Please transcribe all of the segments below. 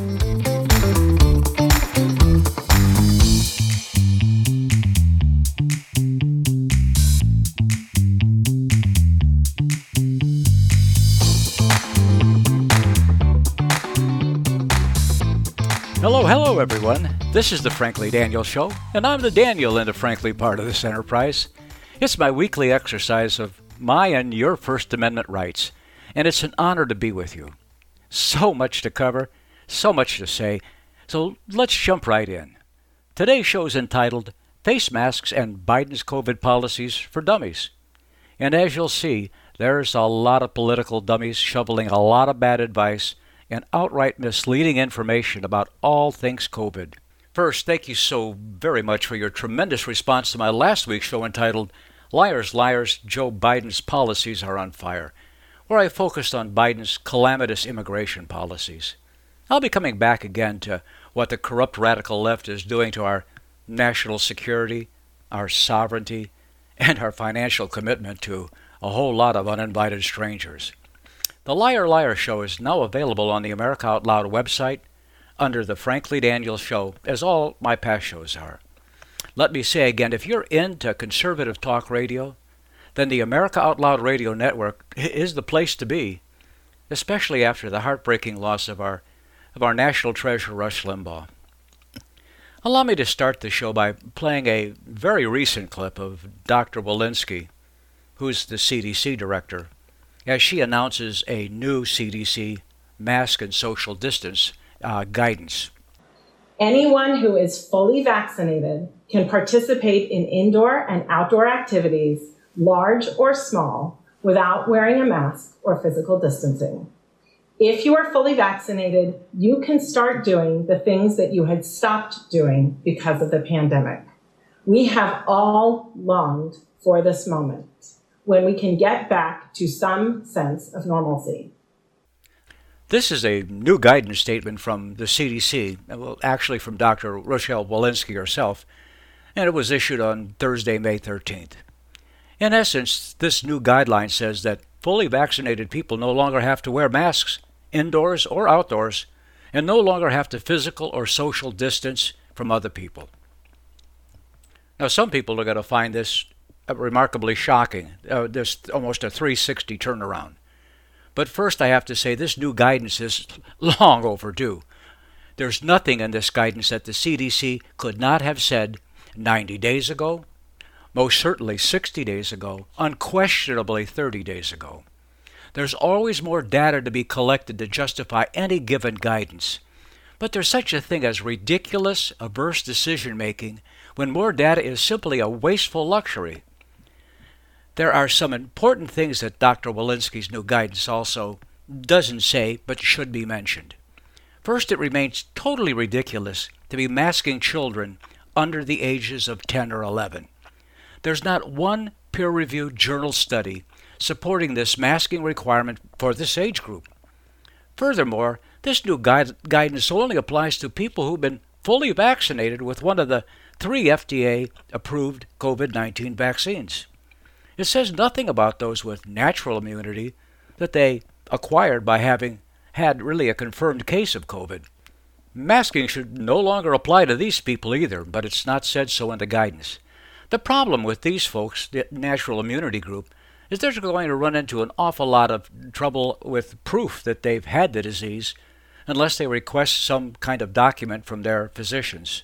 Hello, hello, everyone. This is the Frankly Daniel Show, and I'm the Daniel in the Frankly part of this enterprise. It's my weekly exercise of my and your First Amendment rights, and it's an honor to be with you. So much to cover, so much to say, so let's jump right in. Today's show is entitled Face Masks and Biden's COVID Policies for Dummies. And as you'll see, there's a lot of political dummies shoveling a lot of bad advice and outright misleading information about all things COVID. First, thank you so very much for your tremendous response to my last week's show entitled Liars, Liars, Joe Biden's Policies Are on Fire, where I focused on Biden's calamitous immigration policies. I'll be coming back again to what the corrupt radical left is doing to our national security, our sovereignty, and our financial commitment to a whole lot of uninvited strangers. The Liar Liar Show is now available on the America Out Loud website under the Frankly Daniels Show, as all my past shows are. Let me say again if you're into conservative talk radio, then the America Out Loud Radio Network is the place to be, especially after the heartbreaking loss of our, of our national treasure, Rush Limbaugh. Allow me to start the show by playing a very recent clip of Dr. Walensky, who's the CDC director as she announces a new CDC mask and social distance uh, guidance. Anyone who is fully vaccinated can participate in indoor and outdoor activities, large or small, without wearing a mask or physical distancing. If you are fully vaccinated, you can start doing the things that you had stopped doing because of the pandemic. We have all longed for this moment when we can get back to some sense of normalcy. This is a new guidance statement from the CDC, well, actually from Dr. Rochelle Walensky herself, and it was issued on Thursday, May 13th. In essence, this new guideline says that fully vaccinated people no longer have to wear masks, indoors or outdoors, and no longer have to physical or social distance from other people. Now, some people are going to find this remarkably shocking. Uh, there's almost a 360 turnaround. But first, I have to say this new guidance is long overdue. There's nothing in this guidance that the CDC could not have said 90 days ago, most certainly 60 days ago, unquestionably 30 days ago. There's always more data to be collected to justify any given guidance. But there's such a thing as ridiculous, averse decision making when more data is simply a wasteful luxury. There are some important things that Dr. Walensky's new guidance also doesn't say but should be mentioned. First, it remains totally ridiculous to be masking children under the ages of 10 or 11. There's not one peer reviewed journal study supporting this masking requirement for this age group. Furthermore, this new guide- guidance only applies to people who've been fully vaccinated with one of the three FDA approved COVID 19 vaccines. It says nothing about those with natural immunity that they acquired by having had really a confirmed case of COVID. Masking should no longer apply to these people either, but it's not said so in the guidance. The problem with these folks, the natural immunity group, is they're going to run into an awful lot of trouble with proof that they've had the disease unless they request some kind of document from their physicians.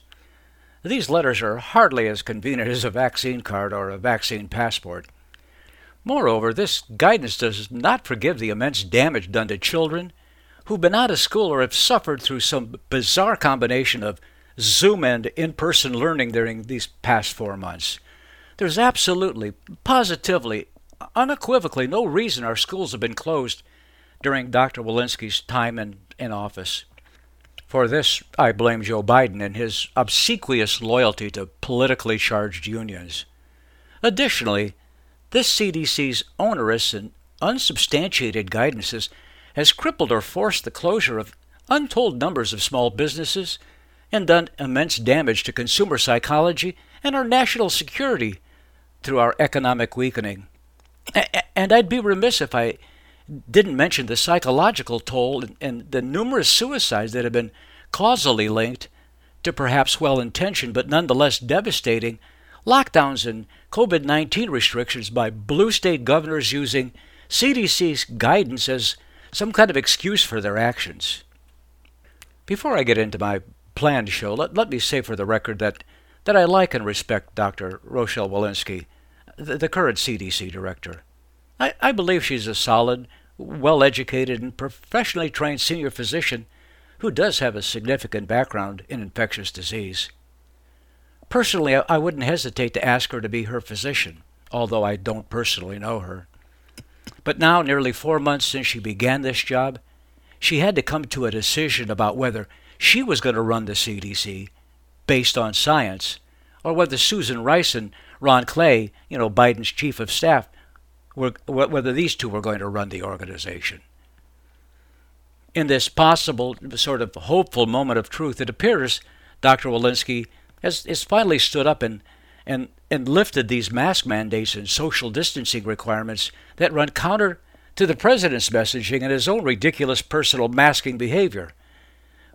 These letters are hardly as convenient as a vaccine card or a vaccine passport. Moreover, this guidance does not forgive the immense damage done to children who've been out of school or have suffered through some bizarre combination of Zoom and in person learning during these past four months. There's absolutely, positively, unequivocally no reason our schools have been closed during Dr. Walensky's time in, in office. For this, I blame Joe Biden and his obsequious loyalty to politically charged unions. Additionally, this CDC's onerous and unsubstantiated guidances has crippled or forced the closure of untold numbers of small businesses and done immense damage to consumer psychology and our national security through our economic weakening. And I'd be remiss if I didn't mention the psychological toll and, the numerous suicides that have been causally linked to perhaps well intentioned but nonetheless devastating lockdowns and COVID 19 restrictions by blue state governors using CDC's guidance as some kind of excuse for their actions. Before I get into my planned show, let, let me say for the record that, that I like and respect Dr. Rochelle Walensky, the, the current CDC director. I, I believe she's a solid, well educated, and professionally trained senior physician who does have a significant background in infectious disease. Personally, I wouldn't hesitate to ask her to be her physician, although I don't personally know her. But now, nearly four months since she began this job, she had to come to a decision about whether she was going to run the CDC based on science, or whether Susan and Ron Klain, you know, Biden's chief of staff, were, whether these two were going to run the organization. In this possible, sort of hopeful moment of truth, it appears Dr. Walensky has, has finally stood up and, and, and lifted these mask mandates and social distancing requirements that run counter to the president's messaging and his own ridiculous personal masking behavior.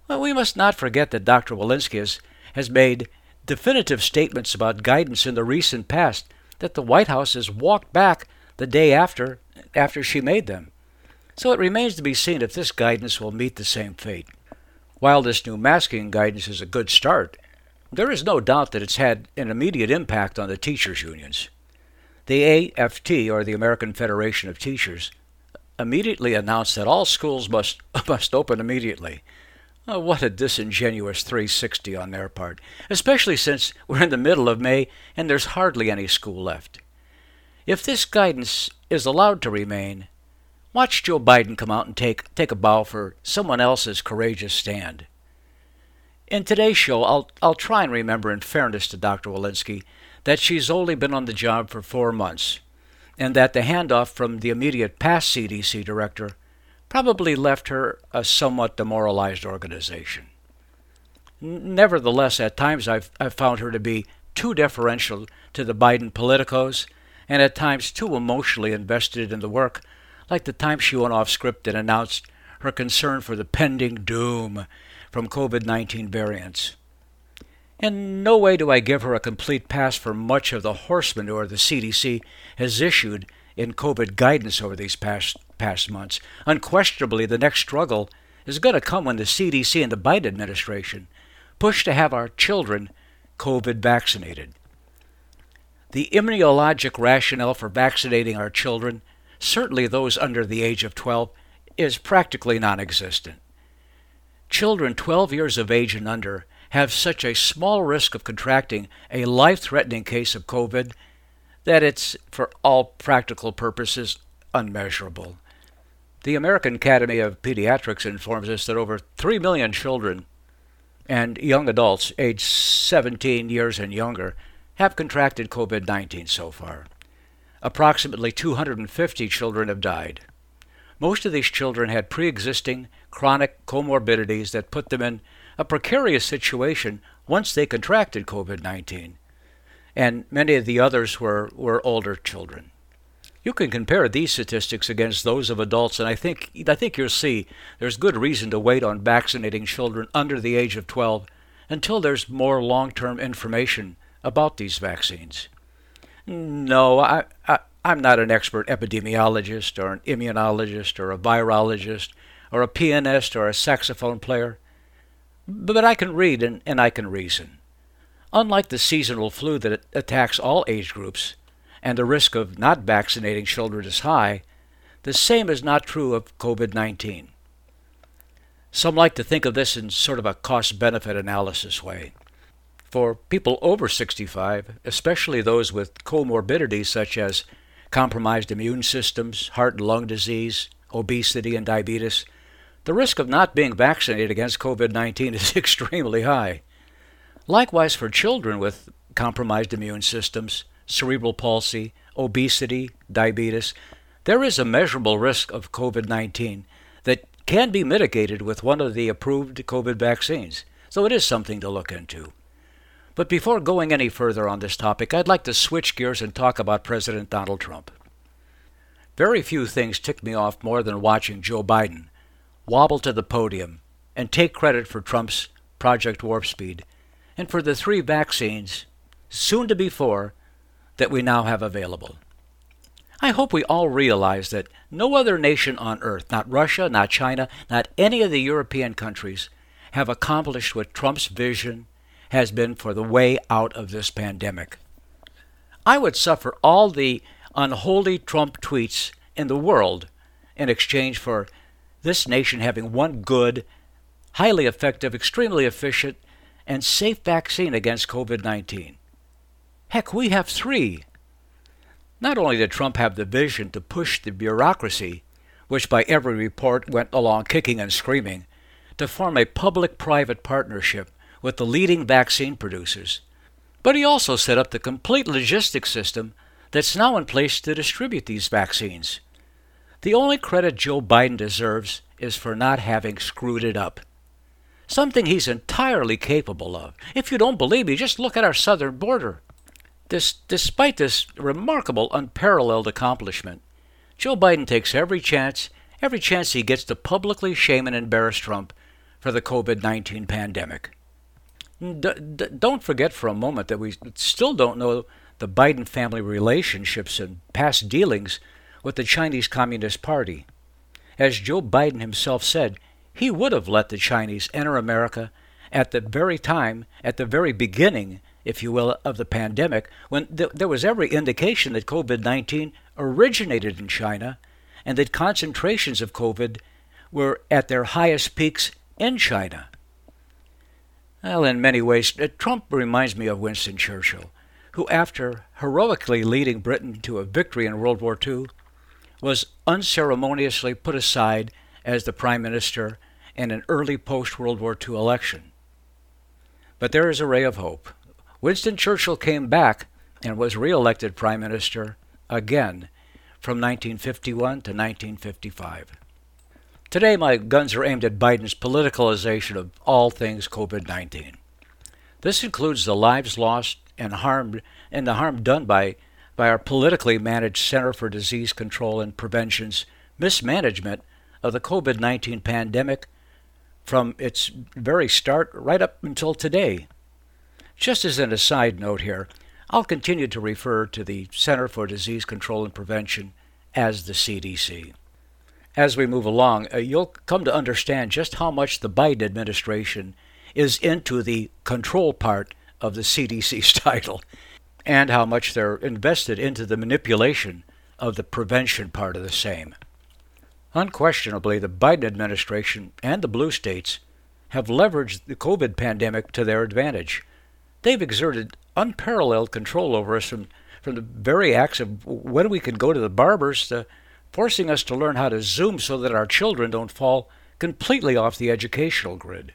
Well, we must not forget that Dr. Walensky has, has made definitive statements about guidance in the recent past that the White House has walked back the day after after she made them. So it remains to be seen if this guidance will meet the same fate. While this new masking guidance is a good start, there is no doubt that it's had an immediate impact on the teachers' unions. The AFT, or the American Federation of Teachers, immediately announced that all schools must, must open immediately. Oh, what a disingenuous 360 on their part, especially since we're in the middle of May and there's hardly any school left. If this guidance is allowed to remain, watch Joe Biden come out and take, take a bow for someone else's courageous stand. In today's show, I'll, I'll try and remember, in fairness to Dr. Walensky, that she's only been on the job for four months, and that the handoff from the immediate past CDC director probably left her a somewhat demoralized organization. Nevertheless, at times I've, I've found her to be too deferential to the Biden politicos and at times too emotionally invested in the work, like the time she went off script and announced her concern for the pending doom from COVID 19 variants. In no way do I give her a complete pass for much of the horse manure the CDC has issued in COVID guidance over these past, past months. Unquestionably, the next struggle is going to come when the CDC and the Biden administration push to have our children COVID vaccinated. The immunologic rationale for vaccinating our children, certainly those under the age of 12, is practically non existent. Children 12 years of age and under have such a small risk of contracting a life threatening case of COVID that it's, for all practical purposes, unmeasurable. The American Academy of Pediatrics informs us that over 3 million children and young adults aged 17 years and younger have contracted COVID 19 so far. Approximately 250 children have died. Most of these children had pre existing chronic comorbidities that put them in a precarious situation once they contracted COVID 19, and many of the others were, were older children. You can compare these statistics against those of adults, and I think, I think you'll see there's good reason to wait on vaccinating children under the age of 12 until there's more long term information about these vaccines. No, I, I, I'm not an expert epidemiologist or an immunologist or a virologist or a pianist or a saxophone player, but I can read and, and I can reason. Unlike the seasonal flu that attacks all age groups, and the risk of not vaccinating children is high, the same is not true of COVID 19. Some like to think of this in sort of a cost benefit analysis way. For people over 65, especially those with comorbidities such as compromised immune systems, heart and lung disease, obesity, and diabetes, the risk of not being vaccinated against COVID 19 is extremely high. Likewise, for children with compromised immune systems, cerebral palsy, obesity, diabetes, there is a measurable risk of COVID 19 that can be mitigated with one of the approved COVID vaccines, so it is something to look into. But before going any further on this topic, I'd like to switch gears and talk about President Donald Trump. Very few things tick me off more than watching Joe Biden wobble to the podium and take credit for Trump's Project Warp Speed and for the three vaccines, soon to be four, that we now have available. I hope we all realize that no other nation on earth, not Russia, not China, not any of the European countries, have accomplished what Trump's vision has been for the way out of this pandemic. I would suffer all the unholy Trump tweets in the world in exchange for this nation having one good, highly effective, extremely efficient, and safe vaccine against COVID 19. Heck, we have three. Not only did Trump have the vision to push the bureaucracy, which by every report went along kicking and screaming, to form a public private partnership with the leading vaccine producers, but he also set up the complete logistics system that's now in place to distribute these vaccines. The only credit Joe Biden deserves is for not having screwed it up. Something he's entirely capable of. If you don't believe me, just look at our southern border. This, despite this remarkable, unparalleled accomplishment, Joe Biden takes every chance, every chance he gets to publicly shame and embarrass Trump for the COVID 19 pandemic. D- d- don't forget for a moment that we still don't know the Biden family relationships and past dealings with the Chinese Communist Party. As Joe Biden himself said, he would have let the Chinese enter America at the very time, at the very beginning, if you will, of the pandemic, when th- there was every indication that COVID 19 originated in China and that concentrations of COVID were at their highest peaks in China. Well, in many ways, uh, Trump reminds me of Winston Churchill, who, after heroically leading Britain to a victory in World War II, was unceremoniously put aside as the Prime Minister in an early post World War II election. But there is a ray of hope. Winston Churchill came back and was re elected Prime Minister again from 1951 to 1955. Today, my guns are aimed at Biden's politicalization of all things COVID 19. This includes the lives lost and harmed and the harm done by, by our politically managed Center for Disease Control and Prevention's mismanagement of the COVID 19 pandemic from its very start right up until today. Just as an aside note here, I'll continue to refer to the Center for Disease Control and Prevention as the CDC as we move along, uh, you'll come to understand just how much the Biden administration is into the control part of the CDC's title and how much they're invested into the manipulation of the prevention part of the same. Unquestionably, the Biden administration and the blue states have leveraged the COVID pandemic to their advantage. They've exerted unparalleled control over us from, from the very acts of when we can go to the barbers to forcing us to learn how to Zoom so that our children don't fall completely off the educational grid.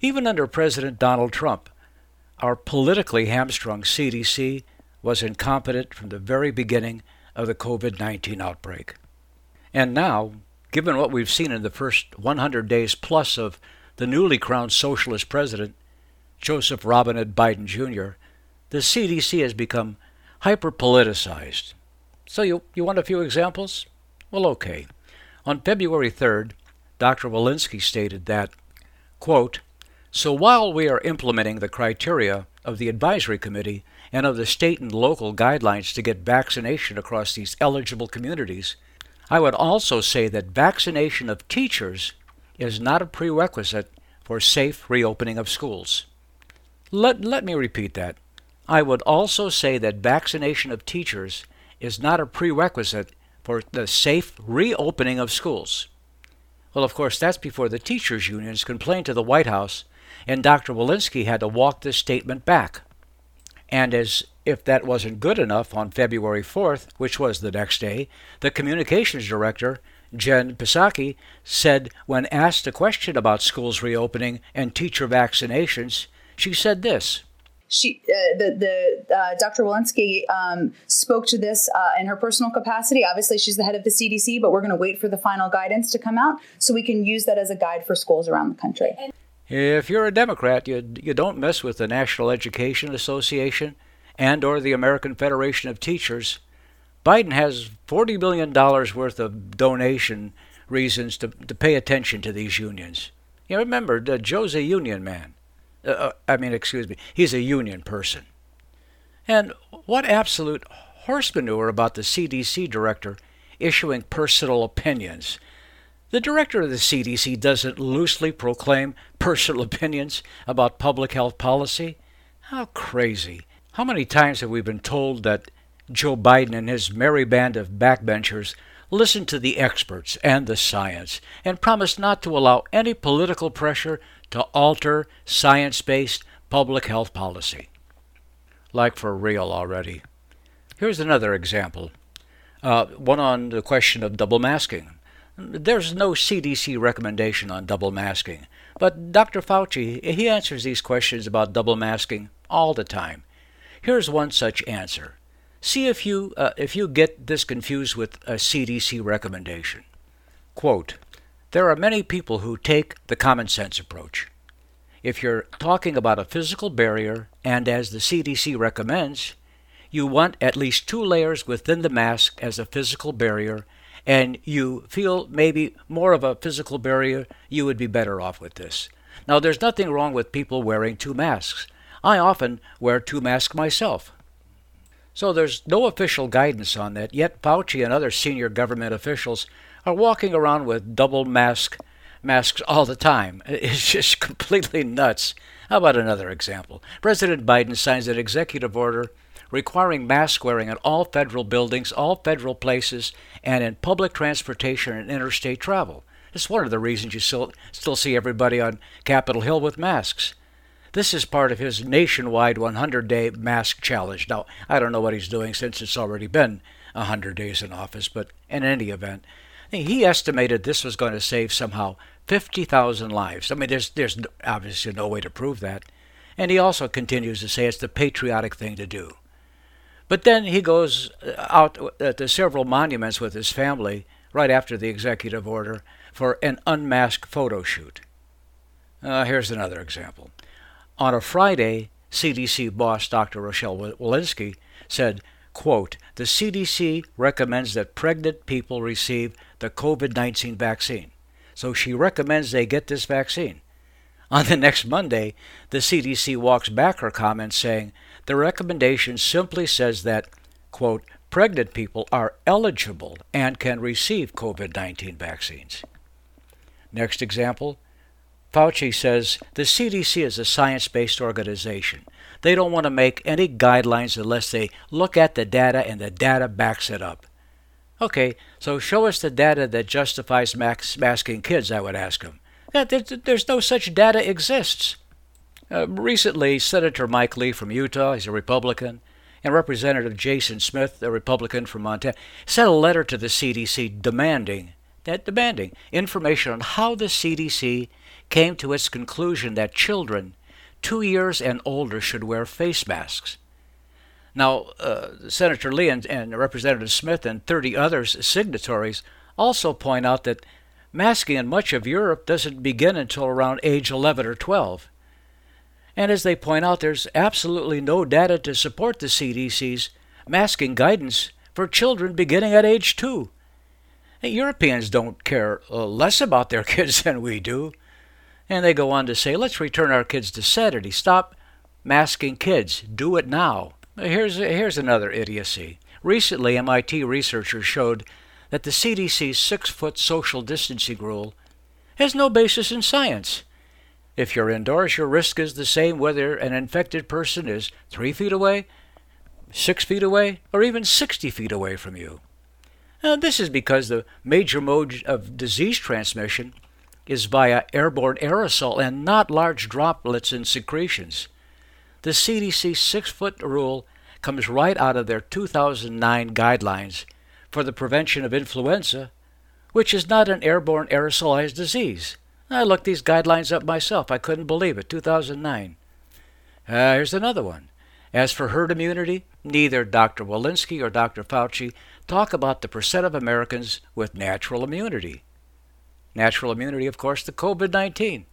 Even under President Donald Trump, our politically hamstrung CDC was incompetent from the very beginning of the COVID 19 outbreak. And now, given what we've seen in the first 100 days plus of the newly crowned socialist president, Joseph Robinette Biden Jr., the CDC has become hyper politicized so you, you want a few examples? Well, okay. On February 3rd, Dr. Walensky stated that, quote, So while we are implementing the criteria of the advisory committee and of the state and local guidelines to get vaccination across these eligible communities, I would also say that vaccination of teachers is not a prerequisite for safe reopening of schools. Let, let me repeat that. I would also say that vaccination of teachers is not a prerequisite for the safe reopening of schools. Well, of course, that's before the teachers' unions complained to the White House, and Dr. Walensky had to walk this statement back. And as if that wasn't good enough, on February 4th, which was the next day, the communications director, Jen Psaki, said when asked a question about schools reopening and teacher vaccinations, she said this she uh, the the uh, Dr. Walensky um, spoke to this uh, in her personal capacity. Obviously, she's the head of the CDC, but we're going to wait for the final guidance to come out so we can use that as a guide for schools around the country. If you're a Democrat, you you don't mess with the National Education Association and or the American Federation of Teachers. Biden has 40 billion dollars worth of donation reasons to, to pay attention to these unions. You know, remember, Joe's a union man. Uh, uh, I mean, excuse me, he's a union person. And what absolute horse manure about the CDC director issuing personal opinions. The director of the CDC doesn't loosely proclaim personal opinions about public health policy. How crazy. How many times have we been told that Joe Biden and his merry band of backbenchers listen to the experts and the science and promise not to allow any political pressure to alter science based public health policy? Like for real already. Here's another example uh, one on the question of double masking. There's no CDC recommendation on double masking, but Dr. Fauci, he answers these questions about double masking all the time. Here's one such answer. See if you uh, if you get this confused with a CDC recommendation. Quote, there are many people who take the common sense approach. If you're talking about a physical barrier, and as the CDC recommends, you want at least two layers within the mask as a physical barrier, and you feel maybe more of a physical barrier, you would be better off with this. Now, there's nothing wrong with people wearing two masks. I often wear two masks myself. So there's no official guidance on that, yet Fauci and other senior government officials are walking around with double mask masks all the time. It's just completely nuts. How about another example? President Biden signs an executive order requiring mask wearing in all federal buildings, all federal places, and in public transportation and interstate travel. It's one of the reasons you still, still see everybody on Capitol Hill with masks. This is part of his nationwide 100 day mask challenge. Now, I don't know what he's doing since it's already been 100 days in office, but in any event, he estimated this was going to save somehow 50,000 lives. I mean, there's, there's obviously no way to prove that. And he also continues to say it's the patriotic thing to do. But then he goes uh, out uh, to several monuments with his family right after the executive order for an unmasked photo shoot. Uh, here's another example. On a Friday, CDC boss Dr. Rochelle Walensky said, quote, the CDC recommends that pregnant people receive the COVID 19 vaccine. So she recommends they get this vaccine. On the next Monday, the CDC walks back her comments saying the recommendation simply says that, quote, pregnant people are eligible and can receive COVID 19 vaccines. Next example Fauci says the CDC is a science based organization. They don't want to make any guidelines unless they look at the data and the data backs it up. Okay, so show us the data that justifies masking kids, I would ask him. There's no such data exists. Uh, recently, Senator Mike Lee from Utah, he's a Republican, and Representative Jason Smith, a Republican from Montana, sent a letter to the CDC demanding that demanding information on how the CDC came to its conclusion that children two years and older should wear face masks. Now, uh, Senator Lee and, and Representative Smith and 30 others signatories also point out that masking in much of Europe doesn't begin until around age 11 or 12. And as they point out, there's absolutely no data to support the CDC's masking guidance for children beginning at age two. Europeans don't care uh, less about their kids than we do. And they go on to say, let's return our kids to sanity. Stop masking kids. Do it now. Here's, here's another idiocy. Recently, MIT researchers showed that the CDC's six foot social distancing rule has no basis in science. If you're indoors, your risk is the same whether an infected person is three feet away, six feet away, or even 60 feet away from you. Now, this is because the major mode of disease transmission is via airborne aerosol and not large droplets and secretions. The CDC six foot rule comes right out of their 2009 guidelines for the prevention of influenza, which is not an airborne aerosolized disease. I looked these guidelines up myself. I couldn't believe it. 2009. Uh, here's another one. As for herd immunity, neither Dr. Walensky or Dr. Fauci talk about the percent of Americans with natural immunity. Natural immunity, of course, to COVID 19.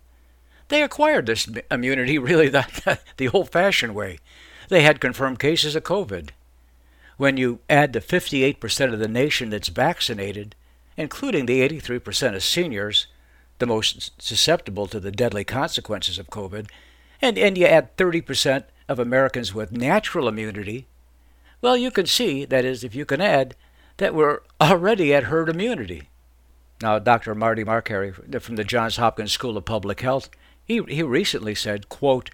They acquired this immunity really the, the old fashioned way. They had confirmed cases of COVID. When you add the 58% of the nation that's vaccinated, including the 83% of seniors, the most susceptible to the deadly consequences of COVID, and, and you add 30% of Americans with natural immunity, well, you can see, that is, if you can add, that we're already at herd immunity. Now, Dr. Marty Makary from the Johns Hopkins School of Public Health, he, he recently said, quote,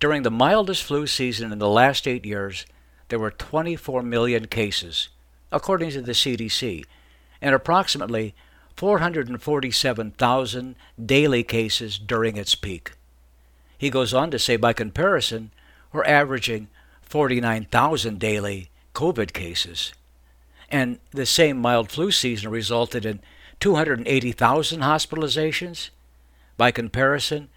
during the mildest flu season in the last eight years, there were 24 million cases, according to the CDC, and approximately 447,000 daily cases during its peak. He goes on to say, by comparison, we're averaging 49,000 daily COVID cases. And the same mild flu season resulted in 280,000 hospitalizations. By comparison,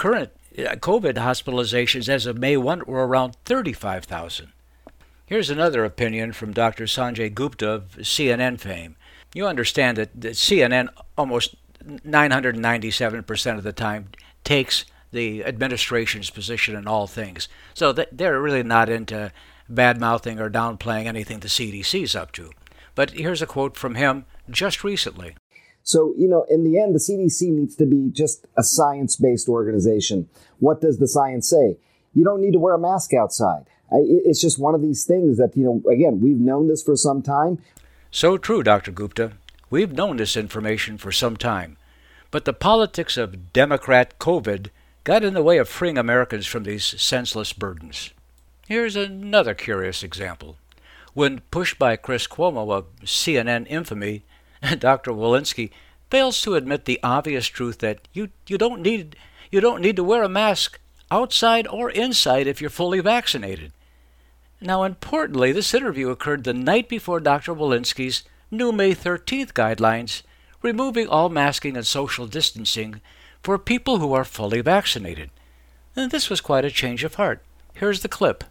current uh, COVID hospitalizations as of May 1 were around 35,000. Here's another opinion from Dr. Sanjay Gupta of CNN fame. You understand that, that CNN almost 997% of the time takes the administration's position in all things. So they're really not into bad mouthing or downplaying anything the CDC's up to. But here's a quote from him just recently. So, you know, in the end, the CDC needs to be just a science based organization. What does the science say? You don't need to wear a mask outside. It's just one of these things that, you know, again, we've known this for some time. So true, Dr. Gupta. We've known this information for some time. But the politics of Democrat COVID got in the way of freeing Americans from these senseless burdens. Here's another curious example. When pushed by Chris Cuomo of CNN infamy, Dr. Walensky fails to admit the obvious truth that you, you don't need you don't need to wear a mask outside or inside if you're fully vaccinated. Now, importantly, this interview occurred the night before Dr. Walensky's new May 13th guidelines, removing all masking and social distancing for people who are fully vaccinated. And this was quite a change of heart. Here's the clip.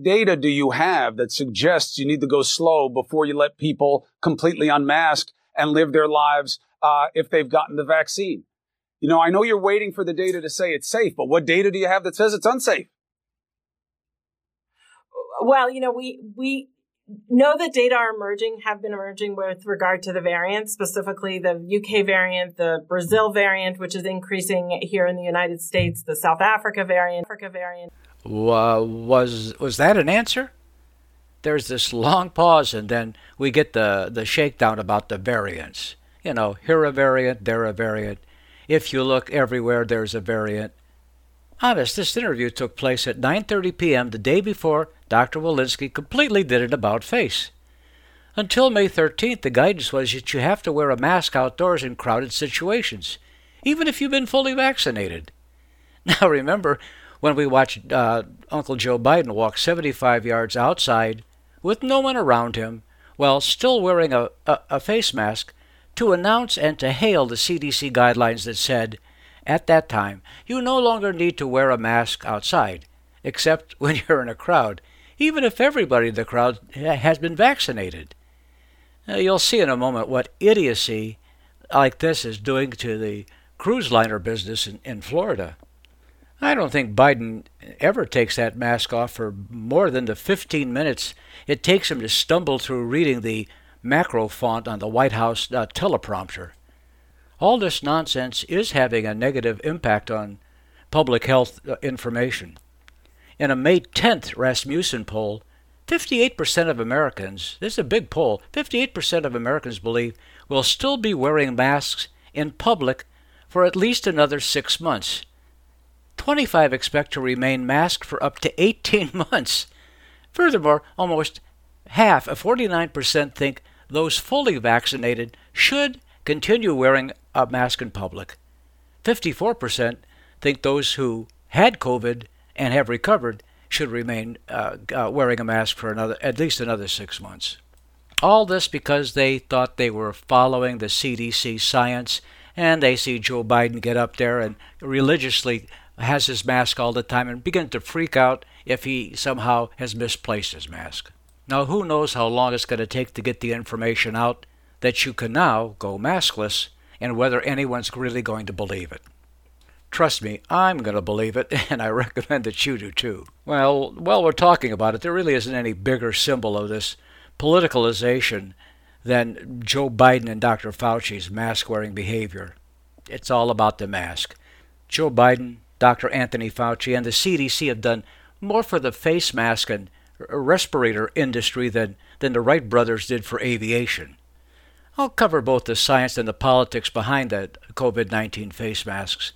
Data do you have that suggests you need to go slow before you let people completely unmask and live their lives uh, if they've gotten the vaccine? You know, I know you're waiting for the data to say it's safe, but what data do you have that says it's unsafe? Well, you know, we we know that data are emerging, have been emerging with regard to the variants, specifically the UK variant, the Brazil variant, which is increasing here in the United States, the South Africa variant, Africa variant. Was was that an answer? There's this long pause, and then we get the the shakedown about the variants. You know, here a variant, there a variant. If you look everywhere, there's a variant. Honest, this interview took place at 9:30 p.m. the day before Dr. Walensky completely did an about face. Until May 13th, the guidance was that you have to wear a mask outdoors in crowded situations, even if you've been fully vaccinated. Now remember, when we watched uh, Uncle Joe Biden walk 75 yards outside with no one around him while still wearing a, a, a face mask to announce and to hail the CDC guidelines that said, at that time, you no longer need to wear a mask outside, except when you're in a crowd even if everybody in the crowd has been vaccinated. Now, you'll see in a moment what idiocy like this is doing to the cruise liner business in, in Florida. I don't think Biden ever takes that mask off for more than the 15 minutes it takes him to stumble through reading the macro font on the White House uh, teleprompter. All this nonsense is having a negative impact on public health uh, information. In a May 10th Rasmussen poll, 58% of Americans, this is a big poll, 58% of Americans believe will still be wearing masks in public for at least another six months. 25 expect to remain masked for up to 18 months. Furthermore, almost half, 49%, think those fully vaccinated should continue wearing a mask in public. 54% think those who had COVID and have recovered should remain uh, uh, wearing a mask for another at least another six months. All this because they thought they were following the CDC science, and they see Joe Biden get up there and religiously has his mask all the time and begin to freak out if he somehow has misplaced his mask. Now, who knows how long it's going to take to get the information out that you can now go maskless and whether anyone's really going to believe it. Trust me, I'm going to believe it, and I recommend that you do too. Well, while we're talking about it, there really isn't any bigger symbol of this politicalization than Joe Biden and Dr. Fauci's mask wearing behavior. It's all about the mask. Joe Biden, Dr. Anthony Fauci, and the CDC have done more for the face mask and respirator industry than, than the Wright brothers did for aviation. I'll cover both the science and the politics behind the COVID 19 face masks.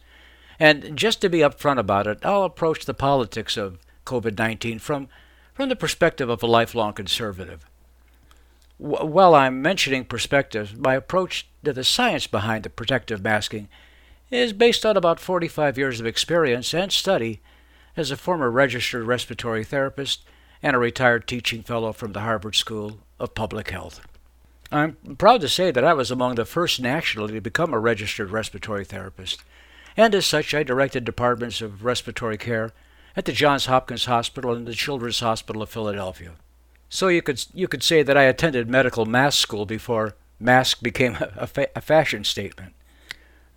And just to be upfront about it, I'll approach the politics of COVID 19 from, from the perspective of a lifelong conservative. W- while I'm mentioning perspectives, my approach to the science behind the protective masking is based on about 45 years of experience and study as a former registered respiratory therapist and a retired teaching fellow from the Harvard School of Public Health. I'm proud to say that I was among the first nationally to become a registered respiratory therapist and as such I directed departments of respiratory care at the Johns Hopkins Hospital and the Children's Hospital of Philadelphia. So you could you could say that I attended medical mask school before mask became a, fa- a fashion statement.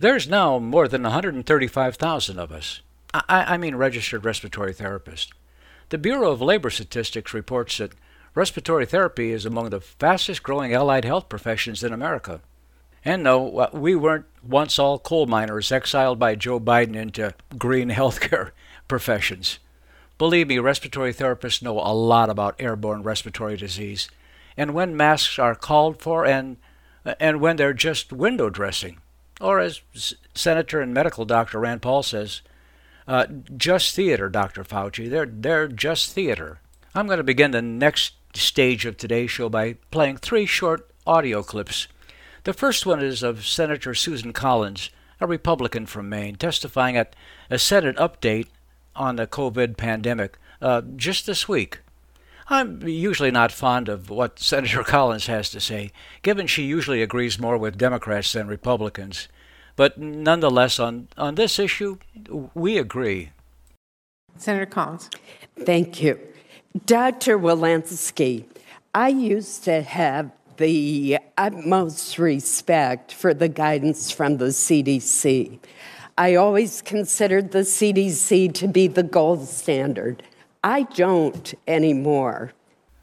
There's now more than 135,000 of us. I, I mean registered respiratory therapists. The Bureau of Labor Statistics reports that respiratory therapy is among the fastest growing allied health professions in America. And no, we weren't once all coal miners exiled by Joe Biden into green healthcare professions. Believe me, respiratory therapists know a lot about airborne respiratory disease and when masks are called for and, uh, and when they're just window dressing. Or, as Senator and medical doctor Rand Paul says, uh, just theater, Dr. Fauci. They're, they're just theater. I'm going to begin the next stage of today's show by playing three short audio clips the first one is of Senator Susan Collins, a Republican from Maine, testifying at a Senate update on the COVID pandemic uh, just this week. I'm usually not fond of what Senator Collins has to say, given she usually agrees more with Democrats than Republicans. But nonetheless, on, on this issue, we agree. Senator Collins. Thank you. Dr. Walensky, I used to have the utmost respect for the guidance from the CDC. I always considered the CDC to be the gold standard. I don't anymore.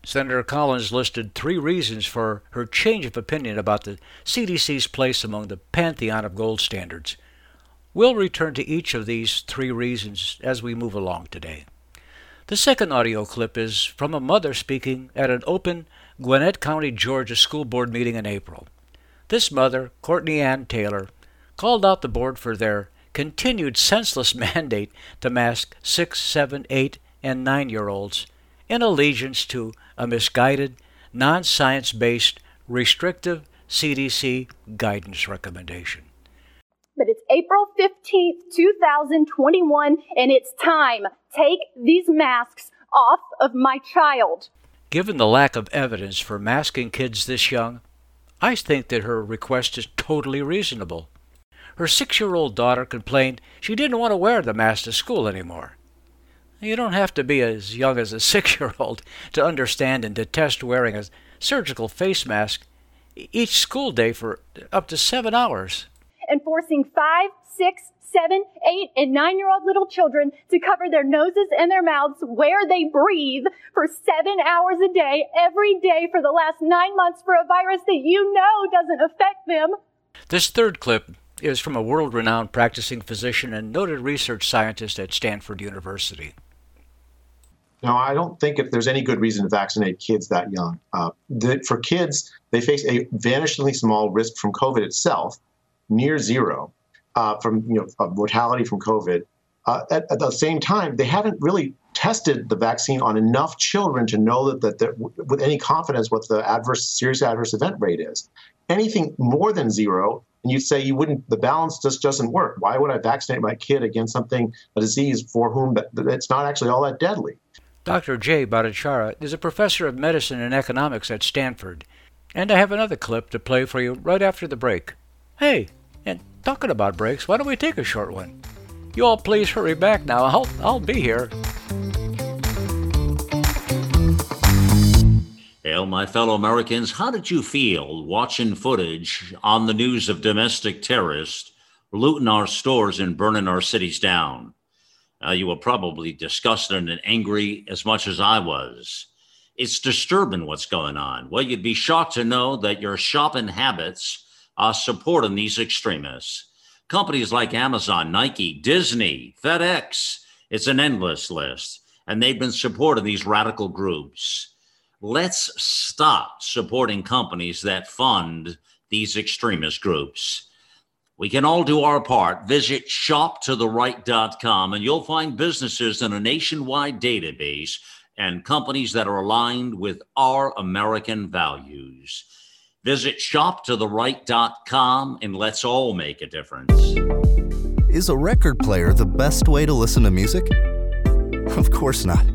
Senator Collins listed three reasons for her change of opinion about the CDC's place among the pantheon of gold standards. We'll return to each of these three reasons as we move along today. The second audio clip is from a mother speaking at an open Gwinnett County, Georgia school board meeting in April. This mother, Courtney Ann Taylor, called out the board for their continued senseless mandate to mask six, seven, eight, and nine year olds in allegiance to a misguided, non science based, restrictive CDC guidance recommendation. But it's April 15th, 2021, and it's time. Take these masks off of my child. Given the lack of evidence for masking kids this young, I think that her request is totally reasonable. Her six year old daughter complained she didn't want to wear the mask to school anymore. You don't have to be as young as a six year old to understand and detest wearing a surgical face mask each school day for up to seven hours. And forcing five, six, seven, eight, and nine year old little children to cover their noses and their mouths where they breathe for seven hours a day, every day for the last nine months for a virus that you know doesn't affect them. This third clip is from a world renowned practicing physician and noted research scientist at Stanford University. Now, I don't think if there's any good reason to vaccinate kids that young. Uh, the, for kids, they face a vanishingly small risk from COVID itself, near zero uh, from you know of mortality from COVID. Uh, at, at, the same time, they haven't really tested the vaccine on enough children to know that, that with any confidence what the adverse serious adverse event rate is. Anything more than zero, and you'd say you wouldn't, the balance just doesn't work. Why would I vaccinate my kid against something, a disease for whom it's not actually all that deadly? Dr. Jay Bhattacharya is a professor of medicine and economics at Stanford. And I have another clip to play for you right after the break. Hey, and talking about breaks, why don't we take a short one? You all please hurry back now. I'll, I'll be here. Well, my fellow Americans, how did you feel watching footage on the news of domestic terrorists looting our stores and burning our cities down. Uh, you were probably disgusted and angry as much as I was. It's disturbing what's going on. Well, you'd be shocked to know that your shopping habits are supporting these extremists. Companies like Amazon, Nike, Disney, FedEx, it's an endless list. And they've been supporting these radical groups. Let's stop supporting companies that fund these extremist groups. We can all do our part. Visit shoptotheright.com and you'll find businesses in a nationwide database and companies that are aligned with our American values. Visit shoptotheright.com and let's all make a difference. Is a record player the best way to listen to music? Of course not.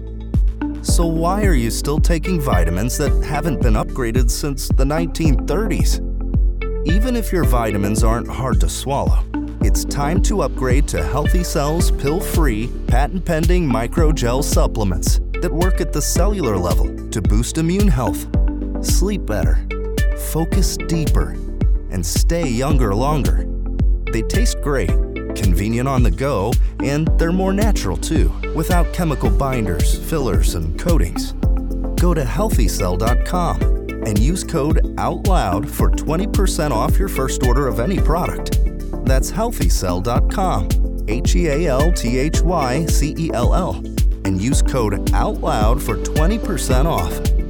So, why are you still taking vitamins that haven't been upgraded since the 1930s? Even if your vitamins aren't hard to swallow, it's time to upgrade to Healthy Cells pill free, patent pending microgel supplements that work at the cellular level to boost immune health, sleep better, focus deeper, and stay younger longer. They taste great, convenient on the go, and they're more natural too, without chemical binders, fillers, and coatings. Go to healthycell.com and use code OUTLOUD for 20% off your first order of any product. That's healthycell.com, H E A L T H Y C E L L, and use code OUTLOUD for 20% off.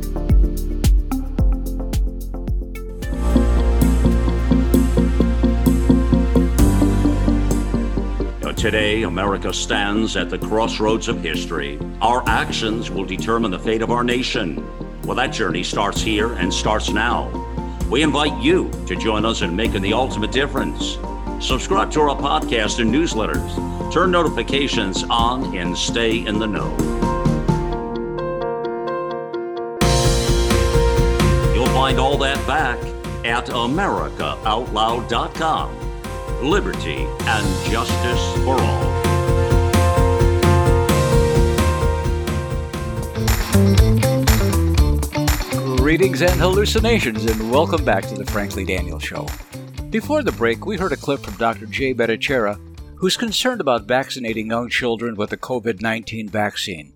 Today, America stands at the crossroads of history. Our actions will determine the fate of our nation. Well, that journey starts here and starts now. We invite you to join us in making the ultimate difference. Subscribe to our podcast and newsletters. Turn notifications on and stay in the know. You'll find all that back at AmericaOutloud.com. Liberty and justice for all. Greetings and hallucinations, and welcome back to the Frankly Daniel Show. Before the break, we heard a clip from Dr. Jay Bhattacharya, who's concerned about vaccinating young children with the COVID 19 vaccine.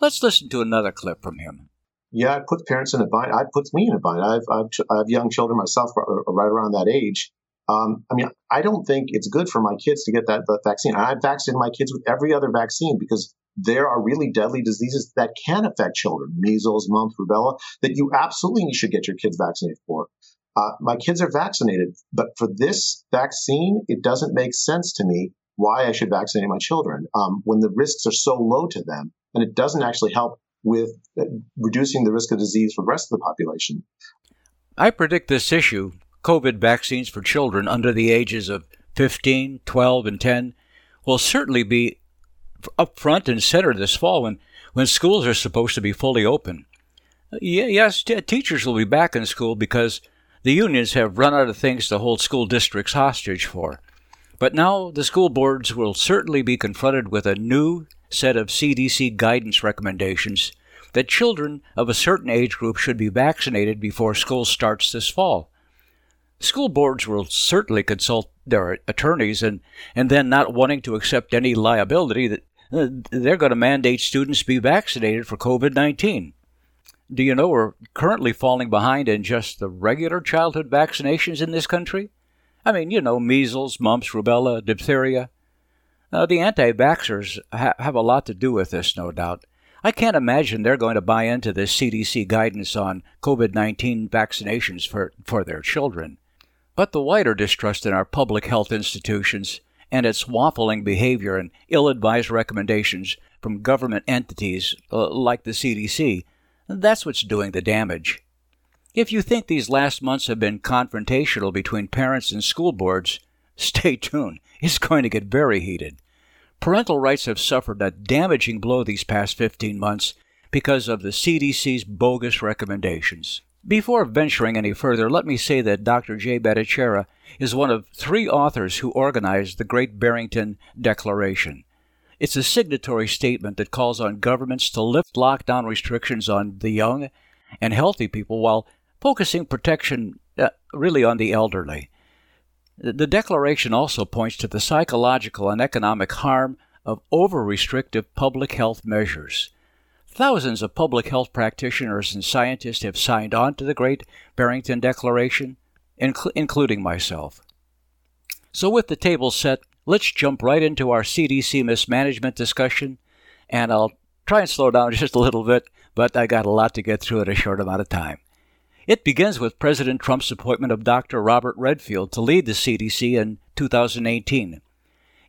Let's listen to another clip from him. Yeah, it puts parents in a bind. It puts me in a bind. I've, I've, I have young children myself, right around that age. Um, I mean, I don't think it's good for my kids to get that, that vaccine. I've vaccinated my kids with every other vaccine because there are really deadly diseases that can affect children, measles, mumps, rubella, that you absolutely should get your kids vaccinated for. Uh, my kids are vaccinated, but for this vaccine, it doesn't make sense to me why I should vaccinate my children um, when the risks are so low to them, and it doesn't actually help with uh, reducing the risk of disease for the rest of the population. I predict this issue, COVID vaccines for children under the ages of 15, 12, and 10, will certainly be up front and center this fall when, when schools are supposed to be fully open. yes, t- teachers will be back in school because the unions have run out of things to hold school districts hostage for. But now the school boards will certainly be confronted with a new set of CDC guidance recommendations that children of a certain age group should be vaccinated before school starts this fall. School boards will certainly consult their attorneys and, and then not wanting to accept any liability that uh, they're going to mandate students be vaccinated for COVID 19. Do you know we're currently falling behind in just the regular childhood vaccinations in this country? I mean, you know, measles, mumps, rubella, diphtheria. Now, the anti vaxxers ha- have a lot to do with this, no doubt. I can't imagine they're going to buy into this CDC guidance on COVID 19 vaccinations for, for their children. But the wider distrust in our public health institutions and its waffling behavior and ill advised recommendations from government entities uh, like the CDC, that's what's doing the damage. If you think these last months have been confrontational between parents and school boards, stay tuned. It's going to get very heated. Parental rights have suffered a damaging blow these past 15 months because of the CDC's bogus recommendations. Before venturing any further, let me say that Dr. J. Bhattacharya is one of three authors who organized the Great Barrington Declaration. It's a signatory statement that calls on governments to lift lockdown restrictions on the young and healthy people while focusing protection uh, really on the elderly. The declaration also points to the psychological and economic harm of over restrictive public health measures. Thousands of public health practitioners and scientists have signed on to the Great Barrington Declaration, inc- including myself. So, with the table set, let's jump right into our CDC mismanagement discussion, and I'll try and slow down just a little bit, but I got a lot to get through in a short amount of time. It begins with President Trump's appointment of Dr. Robert Redfield to lead the CDC in 2018.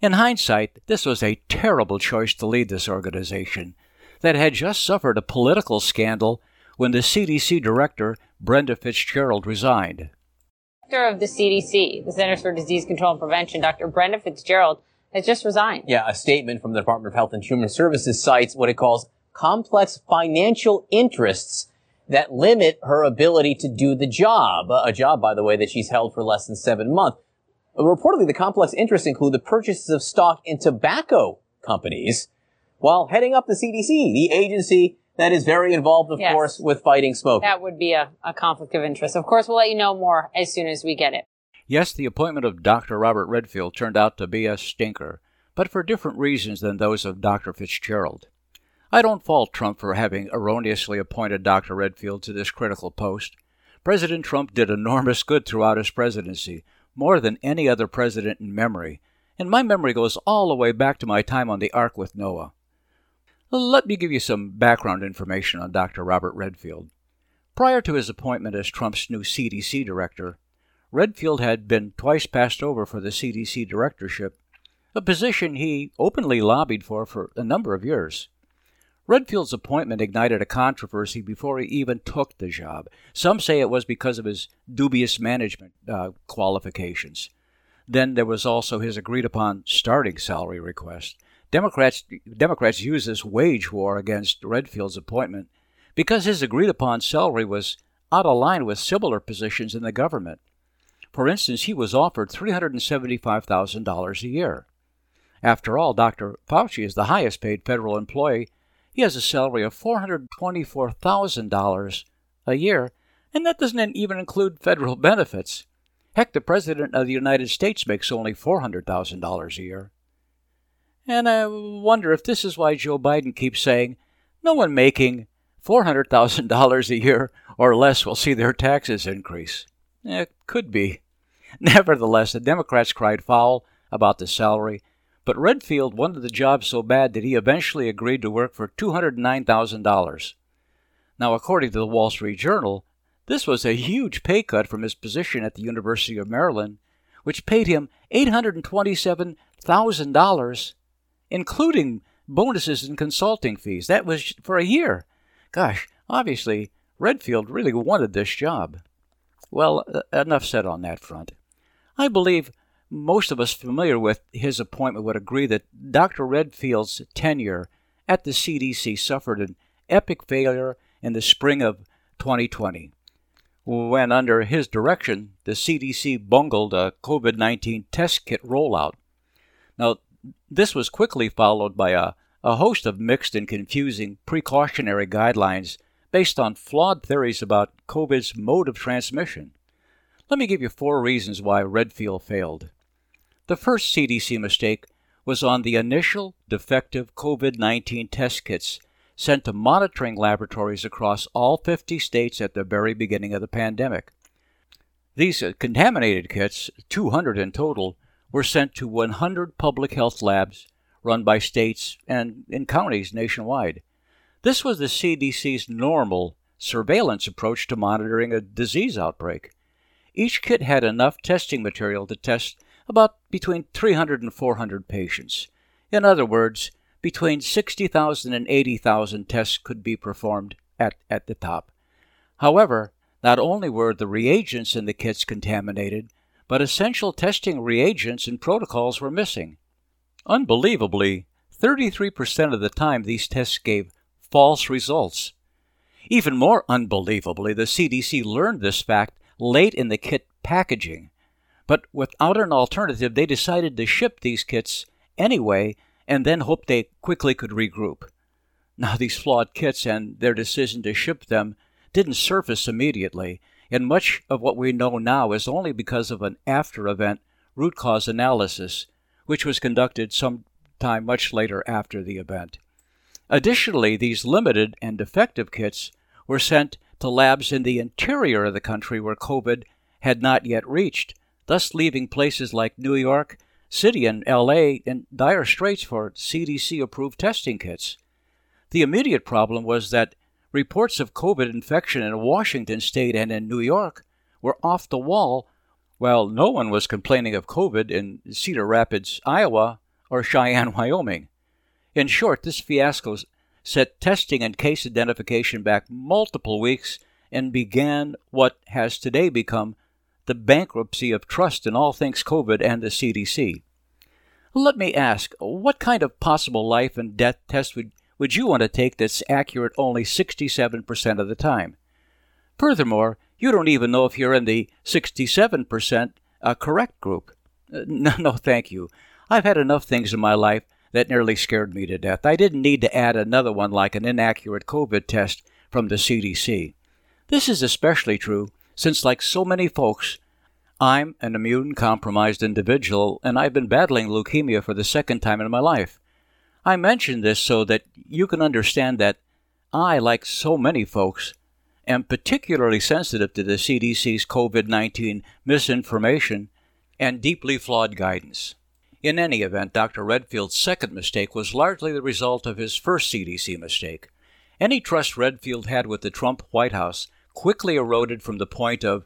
In hindsight, this was a terrible choice to lead this organization that had just suffered a political scandal when the CDC director, Brenda Fitzgerald, resigned. Director of the CDC, the Centers for Disease Control and Prevention, Dr. Brenda Fitzgerald, has just resigned. Yeah, a statement from the Department of Health and Human Services cites what it calls complex financial interests that limit her ability to do the job. A job, by the way, that she's held for less than seven months. Reportedly, the complex interests include the purchases of stock in tobacco companies while heading up the CDC, the agency that is very involved, of Yes. course, with fighting smoke. That would be a, a conflict of interest. Of course, we'll let you know more as soon as we get it. Yes, the appointment of Dr. Robert Redfield turned out to be a stinker, but for different reasons than those of Dr. Fitzgerald. I don't fault Trump for having erroneously appointed Dr. Redfield to this critical post. President Trump did enormous good throughout his presidency, more than any other president in memory, and my memory goes all the way back to my time on the Ark with Noah. Let me give you some background information on Dr. Robert Redfield. Prior to his appointment as Trump's new CDC director, Redfield had been twice passed over for the CDC directorship, a position he openly lobbied for for a number of years. Redfield's appointment ignited a controversy before he even took the job. Some say it was because of his dubious management uh, qualifications. Then there was also his agreed upon starting salary request. Democrats, Democrats used this wage war against Redfield's appointment because his agreed upon salary was out of line with similar positions in the government. For instance, he was offered $375,000 a year. After all, Dr. Fauci is the highest paid federal employee. He has a salary of $424,000 a year, and that doesn't even include federal benefits. Heck, the President of the United States makes only $400,000 a year. And I wonder if this is why Joe Biden keeps saying no one making $400,000 a year or less will see their taxes increase. It could be. Nevertheless, the Democrats cried foul about the salary, but Redfield wanted the job so bad that he eventually agreed to work for $209,000. Now, according to the Wall Street Journal, this was a huge pay cut from his position at the University of Maryland, which paid him $827,000, including bonuses and consulting fees. That was for a year. Gosh, obviously, Redfield really wanted this job. Well, uh, enough said on that front. I believe most of us familiar with his appointment would agree that Dr. Redfield's tenure at the CDC suffered an epic failure in the spring of 2020, when, under his direction, the CDC bungled a COVID 19 test kit rollout. Now, this was quickly followed by a, a host of mixed and confusing precautionary guidelines based on flawed theories about COVID's mode of transmission. Let me give you four reasons why Redfield failed. The first CDC mistake was on the initial defective COVID 19 test kits sent to monitoring laboratories across all 50 states at the very beginning of the pandemic. These contaminated kits, 200 in total, were sent to 100 public health labs run by states and in counties nationwide. This was the CDC's normal surveillance approach to monitoring a disease outbreak. Each kit had enough testing material to test about between 300 and 400 patients. In other words, between 60,000 and 80,000 tests could be performed at, at the top. However, not only were the reagents in the kits contaminated, but essential testing reagents and protocols were missing. Unbelievably, 33% of the time these tests gave false results. Even more unbelievably, the CDC learned this fact late in the kit packaging. But without an alternative, they decided to ship these kits anyway and then hoped they quickly could regroup. Now, these flawed kits and their decision to ship them didn't surface immediately, and much of what we know now is only because of an after event root cause analysis, which was conducted some time much later after the event. Additionally, these limited and defective kits were sent to labs in the interior of the country where COVID had not yet reached, thus leaving places like New York City and LA in dire straits for CDC approved testing kits. The immediate problem was that reports of COVID infection in Washington state and in New York were off the wall, while no one was complaining of COVID in Cedar Rapids, Iowa, or Cheyenne, Wyoming. In short, this fiasco set testing and case identification back multiple weeks and began what has today become the bankruptcy of trust in all things COVID and the CDC. Let me ask, what kind of possible life and death test would, would you want to take that's accurate only 67% of the time? Furthermore, you don't even know if you're in the 67% uh, correct group. Uh, no, no, thank you. I've had enough things in my life that nearly scared me to death. I didn't need to add another one like an inaccurate COVID test from the CDC. This is especially true since, like so many folks, I'm an immune compromised individual and I've been battling leukemia for the second time in my life. I mention this so that you can understand that I, like so many folks, am particularly sensitive to the CDC's COVID 19 misinformation and deeply flawed guidance. In any event, Dr. Redfield's second mistake was largely the result of his first CDC mistake. Any trust Redfield had with the Trump White House quickly eroded from the point of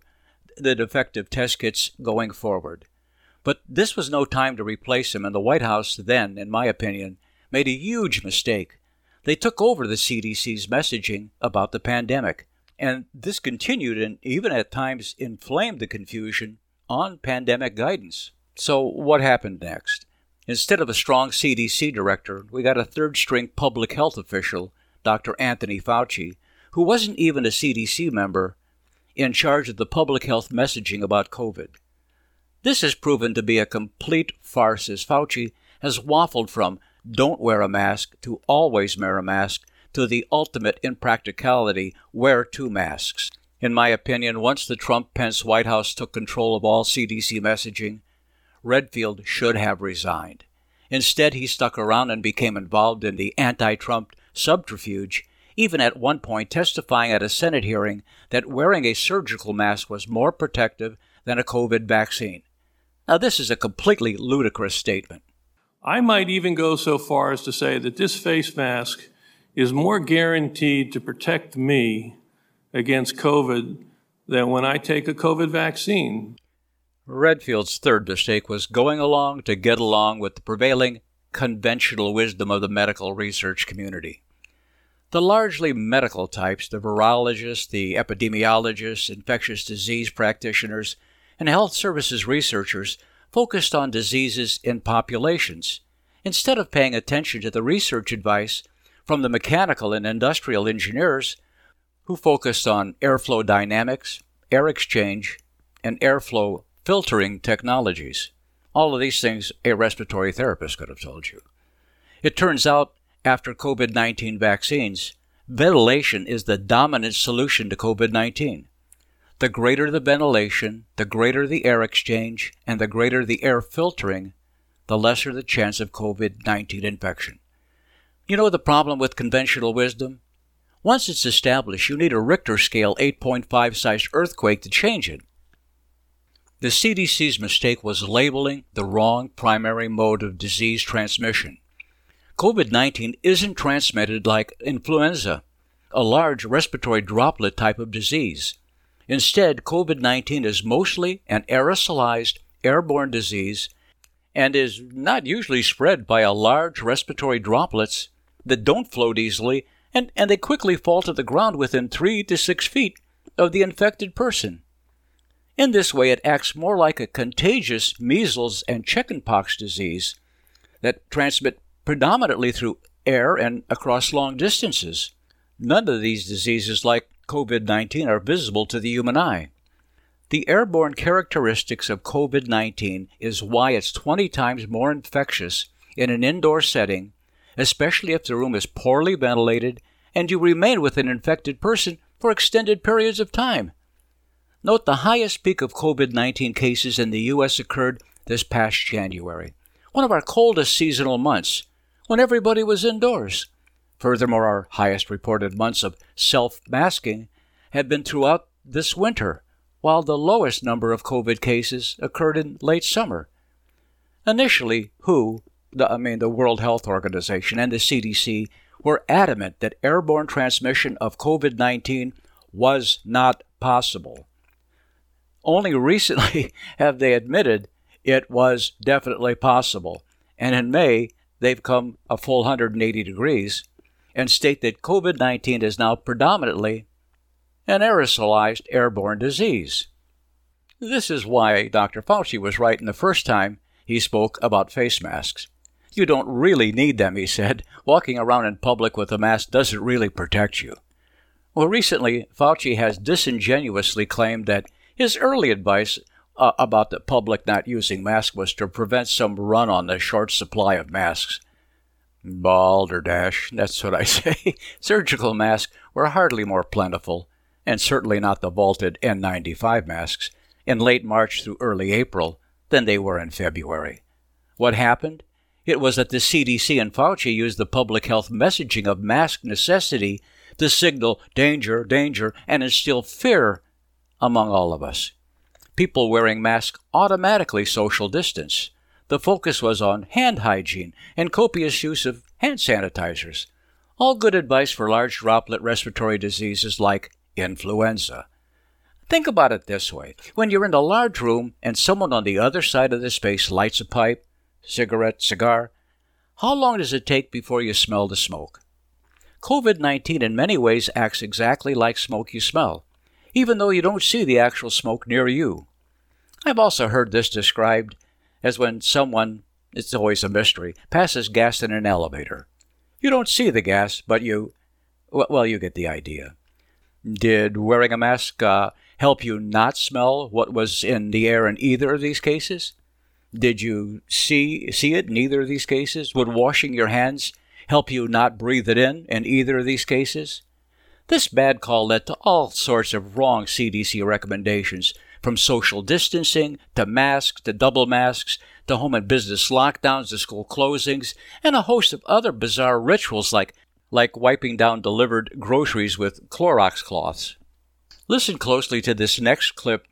the defective test kits going forward. But this was no time to replace him, and the White House then, in my opinion, made a huge mistake. They took over the CDC's messaging about the pandemic, and this continued and even at times inflamed the confusion on pandemic guidance. So, what happened next? Instead of a strong CDC director, we got a third string public health official, Dr. Anthony Fauci, who wasn't even a CDC member, in charge of the public health messaging about COVID. This has proven to be a complete farce as Fauci has waffled from don't wear a mask to always wear a mask to the ultimate impracticality wear two masks. In my opinion, once the Trump Pence White House took control of all CDC messaging, Redfield should have resigned. Instead, he stuck around and became involved in the anti Trump subterfuge, even at one point testifying at a Senate hearing that wearing a surgical mask was more protective than a COVID vaccine. Now, this is a completely ludicrous statement. I might even go so far as to say that this face mask is more guaranteed to protect me against COVID than when I take a COVID vaccine. Redfield's third mistake was going along to get along with the prevailing conventional wisdom of the medical research community. The largely medical types, the virologists, the epidemiologists, infectious disease practitioners, and health services researchers focused on diseases in populations, instead of paying attention to the research advice from the mechanical and industrial engineers who focused on airflow dynamics, air exchange, and airflow filtering technologies. All of these things a respiratory therapist could have told you. It turns out, after COVID 19 vaccines, ventilation is the dominant solution to COVID 19. The greater the ventilation, the greater the air exchange, and the greater the air filtering, the lesser the chance of COVID 19 infection. You know the problem with conventional wisdom? Once it's established, you need a Richter scale 8.5 sized earthquake to change it. The CDC's mistake was labeling the wrong primary mode of disease transmission. COVID 19 isn't transmitted like influenza, a large respiratory droplet type of disease. Instead, COVID 19 is mostly an aerosolized airborne disease and is not usually spread by a large respiratory droplets that don't float easily and, and they quickly fall to the ground within three to six feet of the infected person. In this way, it acts more like a contagious measles and chickenpox disease that transmit predominantly through air and across long distances. None of these diseases, like COVID 19, are visible to the human eye. The airborne characteristics of COVID 19 is why it's 20 times more infectious in an indoor setting, especially if the room is poorly ventilated and you remain with an infected person for extended periods of time. Note the highest peak of COVID 19 cases in the U.S. occurred this past January, one of our coldest seasonal months, when everybody was indoors. Furthermore, our highest reported months of self masking have been throughout this winter, while the lowest number of COVID cases occurred in late summer. Initially, WHO, the, I mean the World Health Organization, and the CDC were adamant that airborne transmission of COVID 19 was not possible. Only recently have they admitted it was definitely possible, and in May they've come a full 180 degrees and state that COVID 19 is now predominantly an aerosolized airborne disease. This is why Dr. Fauci was right in the first time he spoke about face masks. You don't really need them, he said. Walking around in public with a mask doesn't really protect you. Well, recently, Fauci has disingenuously claimed that his early advice uh, about the public not using masks was to prevent some run on the short supply of masks. Balderdash, that's what I say. Surgical masks were hardly more plentiful, and certainly not the vaulted N95 masks, in late March through early April than they were in February. What happened? It was that the CDC and Fauci used the public health messaging of mask necessity to signal danger, danger, and instill fear among all of us. People wearing masks automatically social distance. The focus was on hand hygiene and copious use of hand sanitizers. All good advice for large droplet respiratory diseases like influenza. Think about it this way when you're in a large room and someone on the other side of the space lights a pipe, cigarette, cigar, how long does it take before you smell the smoke? COVID 19 in many ways acts exactly like smoke you smell, even though you don't see the actual smoke near you. I've also heard this described as when someone, it's always a mystery, passes gas in an elevator. You don't see the gas, but you, well, you get the idea. Did wearing a mask uh, help you not smell what was in the air in either of these cases? Did you see see it in either of these cases? Would washing your hands help you not breathe it in in either of these cases? This bad call led to all sorts of wrong CDC recommendations from social distancing to masks to double masks to home and business lockdowns to school closings and a host of other bizarre rituals like like wiping down delivered groceries with Clorox cloths. Listen closely to this next clip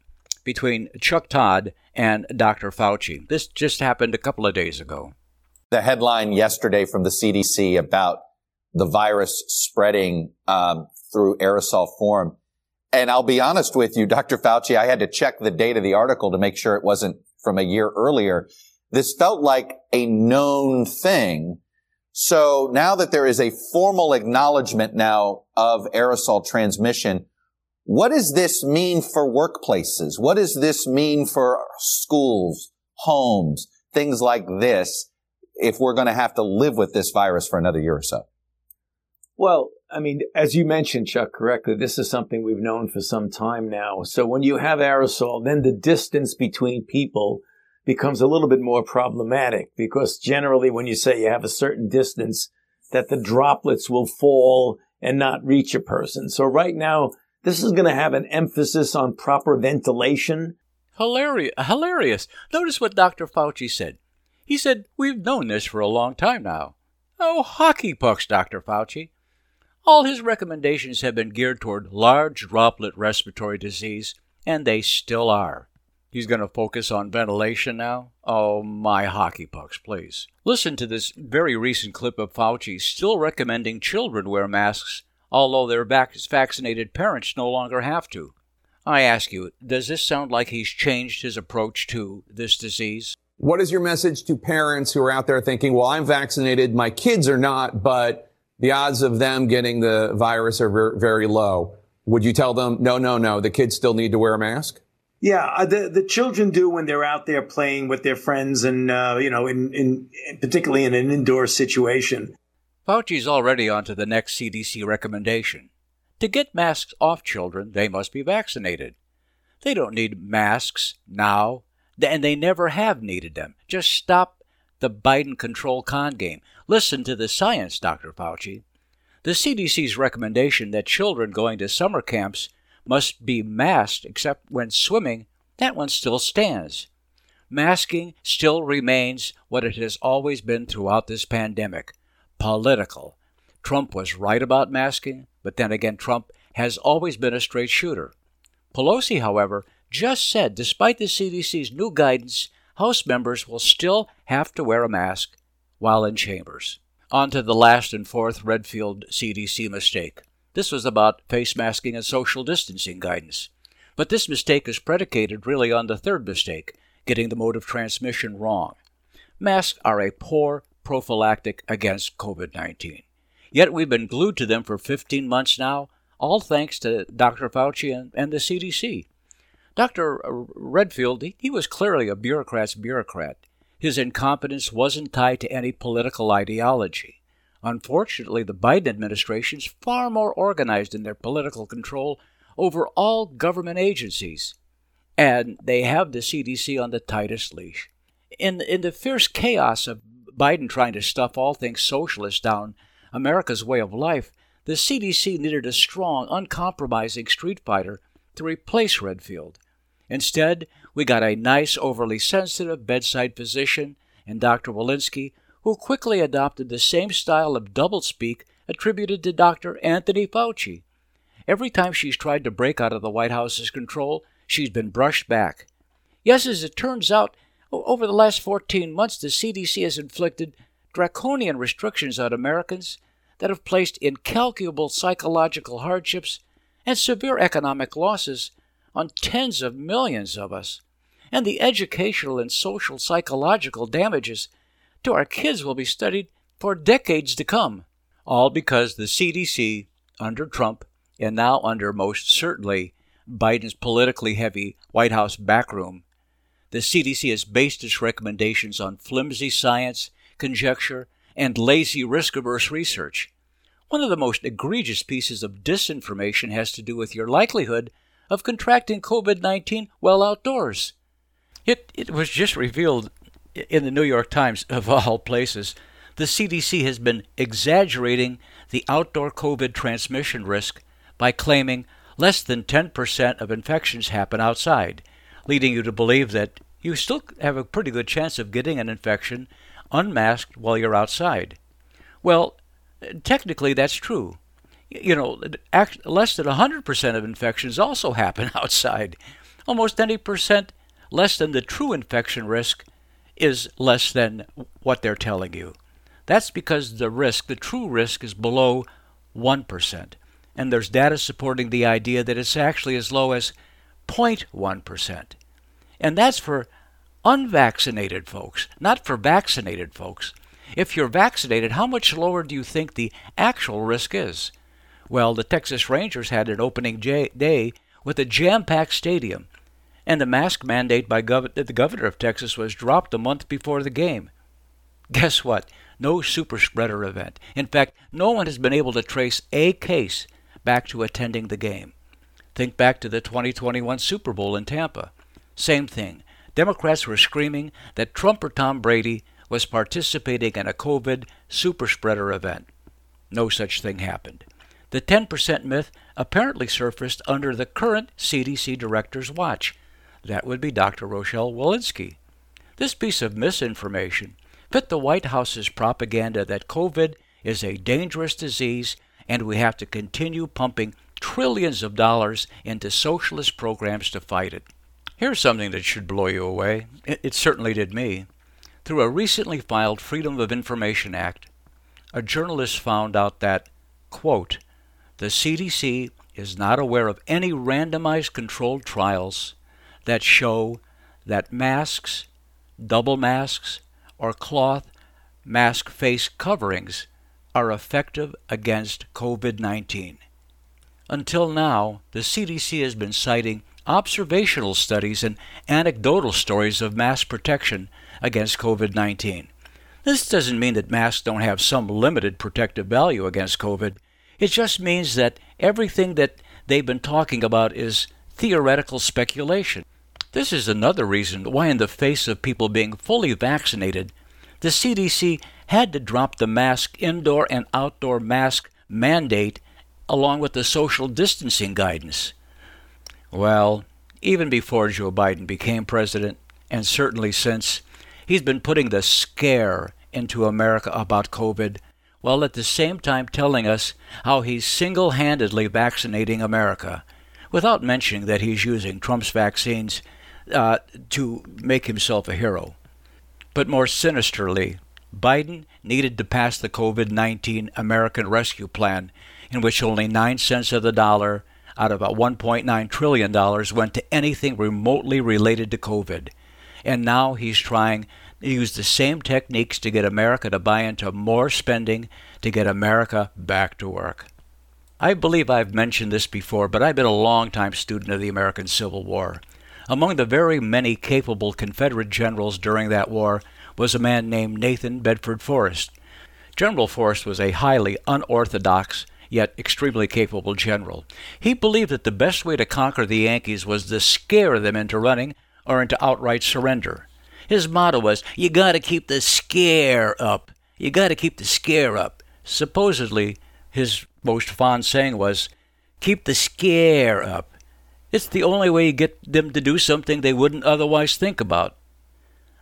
between Chuck Todd and Dr. Fauci. This just happened a couple of days ago. The headline yesterday from the CDC about the virus spreading um, through aerosol form and I'll be honest with you, Dr. Fauci, I had to check the date of the article to make sure it wasn't from a year earlier. This felt like a known thing. So now that there is a formal acknowledgement now of aerosol transmission, what does this mean for workplaces? What does this mean for schools, homes, things like this, if we're going to have to live with this virus for another year or so? Well, I mean, as you mentioned, Chuck, correctly, this is something we've known for some time now. So when you have aerosol, then the distance between people becomes a little bit more problematic because generally when you say you have a certain distance, that the droplets will fall and not reach a person. So right now, this is going to have an emphasis on proper ventilation. Hilarious. Hilarious. Notice what Dr. Fauci said. He said, We've known this for a long time now. Oh, hockey pucks, Dr. Fauci. All his recommendations have been geared toward large droplet respiratory disease, and they still are. He's going to focus on ventilation now? Oh, my hockey pucks, please. Listen to this very recent clip of Fauci still recommending children wear masks, although their vaccinated parents no longer have to. I ask you, does this sound like he's changed his approach to this disease? What is your message to parents who are out there thinking, well, I'm vaccinated, my kids are not, but the odds of them getting the virus are very, very low. Would you tell them, no, no, no, the kids still need to wear a mask? Yeah, uh, the the children do when they're out there playing with their friends, and uh, you know, in, in particularly in an indoor situation. Fauci's already on to the next CDC recommendation. To get masks off children, they must be vaccinated. They don't need masks now, and they never have needed them. Just stop the Biden control con game. Listen to the science, Dr. Fauci. The CDC's recommendation that children going to summer camps must be masked except when swimming, that one still stands. masking still remains what it has always been throughout this pandemic political. Trump was right about masking, but then again, Trump has always been a straight shooter. Pelosi, however, just said despite the CDC's new guidance, House members will still have to wear a mask while in chambers. On to the last and fourth Redfield CDC mistake. This was about face masking and social distancing guidance. But this mistake is predicated really on the third mistake, getting the mode of transmission wrong. Masks are a poor prophylactic against COVID 19. Yet we've been glued to them for 15 months now, all thanks to Dr. Fauci and, and the CDC. Dr. Redfield, he, he was clearly a bureaucrat's bureaucrat. His incompetence wasn't tied to any political ideology. Unfortunately, the Biden administration is far more organized in their political control over all government agencies, and they have the CDC on the tightest leash. In, in the fierce chaos of Biden trying to stuff all things socialist down America's way of life, the CDC needed a strong, uncompromising street fighter to replace Redfield. Instead, we got a nice, overly sensitive bedside physician in Dr. Walensky, who quickly adopted the same style of doublespeak attributed to Dr. Anthony Fauci. Every time she's tried to break out of the White House's control, she's been brushed back. Yes, as it turns out, over the last 14 months, the CDC has inflicted draconian restrictions on Americans that have placed incalculable psychological hardships and severe economic losses on tens of millions of us. And the educational and social psychological damages to our kids will be studied for decades to come, all because the CDC, under Trump, and now under most certainly Biden's politically heavy White House backroom, the CDC has based its recommendations on flimsy science, conjecture, and lazy risk averse research. One of the most egregious pieces of disinformation has to do with your likelihood of contracting COVID 19 while outdoors. It, it was just revealed in the New York Times, of all places, the CDC has been exaggerating the outdoor COVID transmission risk by claiming less than 10% of infections happen outside, leading you to believe that you still have a pretty good chance of getting an infection unmasked while you're outside. Well, technically that's true. You know, less than 100% of infections also happen outside. Almost any percent less than the true infection risk is less than what they're telling you. That's because the risk, the true risk, is below 1%. And there's data supporting the idea that it's actually as low as 0.1%. And that's for unvaccinated folks, not for vaccinated folks. If you're vaccinated, how much lower do you think the actual risk is? Well, the Texas Rangers had an opening day with a jam packed stadium, and the mask mandate by gov- the governor of Texas was dropped a month before the game. Guess what? No super spreader event. In fact, no one has been able to trace a case back to attending the game. Think back to the 2021 Super Bowl in Tampa. Same thing. Democrats were screaming that Trump or Tom Brady was participating in a COVID super spreader event. No such thing happened. The 10% myth apparently surfaced under the current CDC director's watch. That would be Dr. Rochelle Walensky. This piece of misinformation fit the White House's propaganda that COVID is a dangerous disease and we have to continue pumping trillions of dollars into socialist programs to fight it. Here's something that should blow you away. It, it, certainly did me. Through a recently filed Freedom of Information Act, a journalist found out that, quote, the CDC is not aware of any randomized controlled trials that show that masks, double masks, or cloth mask face coverings are effective against COVID 19. Until now, the CDC has been citing observational studies and anecdotal stories of mask protection against COVID 19. This doesn't mean that masks don't have some limited protective value against COVID. It just means that everything that they've been talking about is theoretical speculation. This is another reason why, in the face of people being fully vaccinated, the CDC had to drop the mask indoor and outdoor mask mandate along with the social distancing guidance. Well, even before Joe Biden became president, and certainly since, he's been putting the scare into America about COVID, while at the same time telling us how he's single handedly vaccinating America, without mentioning that he's using Trump's vaccines uh, to make himself a hero. But more sinisterly, Biden needed to pass the COVID 19 American Rescue Plan, in which only 9 cents of the dollar out of about $1.9 trillion went to anything remotely related to COVID. And now he's trying to use the same techniques to get America to buy into more spending to get America back to work. I believe I've mentioned this before, but I've been a long-time student of the American Civil War. Among the very many capable Confederate generals during that war was a man named Nathan Bedford Forrest. General Forrest was a highly unorthodox yet extremely capable general. He believed that the best way to conquer the Yankees was to scare them into running or into outright surrender. His motto was, You gotta keep the scare up. You gotta keep the scare up. Supposedly, his most fond saying was, Keep the scare up. It's the only way you get them to do something they wouldn't otherwise think about.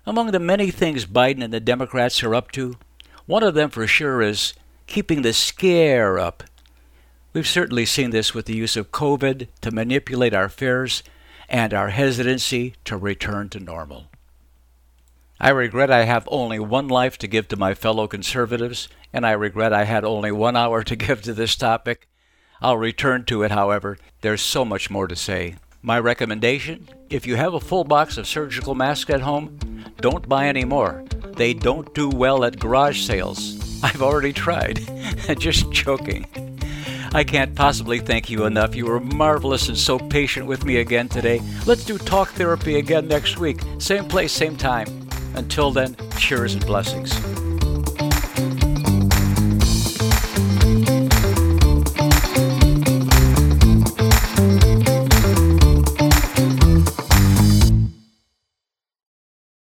Among the many things Biden and the Democrats are up to, one of them for sure is keeping the scare up. We've certainly seen this with the use of COVID to manipulate our fears and our hesitancy to return to normal. I regret I have only one life to give to my fellow conservatives, and I regret I had only one hour to give to this topic. I'll return to it, however. There's so much more to say. My recommendation if you have a full box of surgical masks at home, don't buy any more. They don't do well at garage sales. I've already tried. Just joking. I can't possibly thank you enough. You were marvelous and so patient with me again today. Let's do talk therapy again next week. Same place, same time. Until then, cheers and blessings.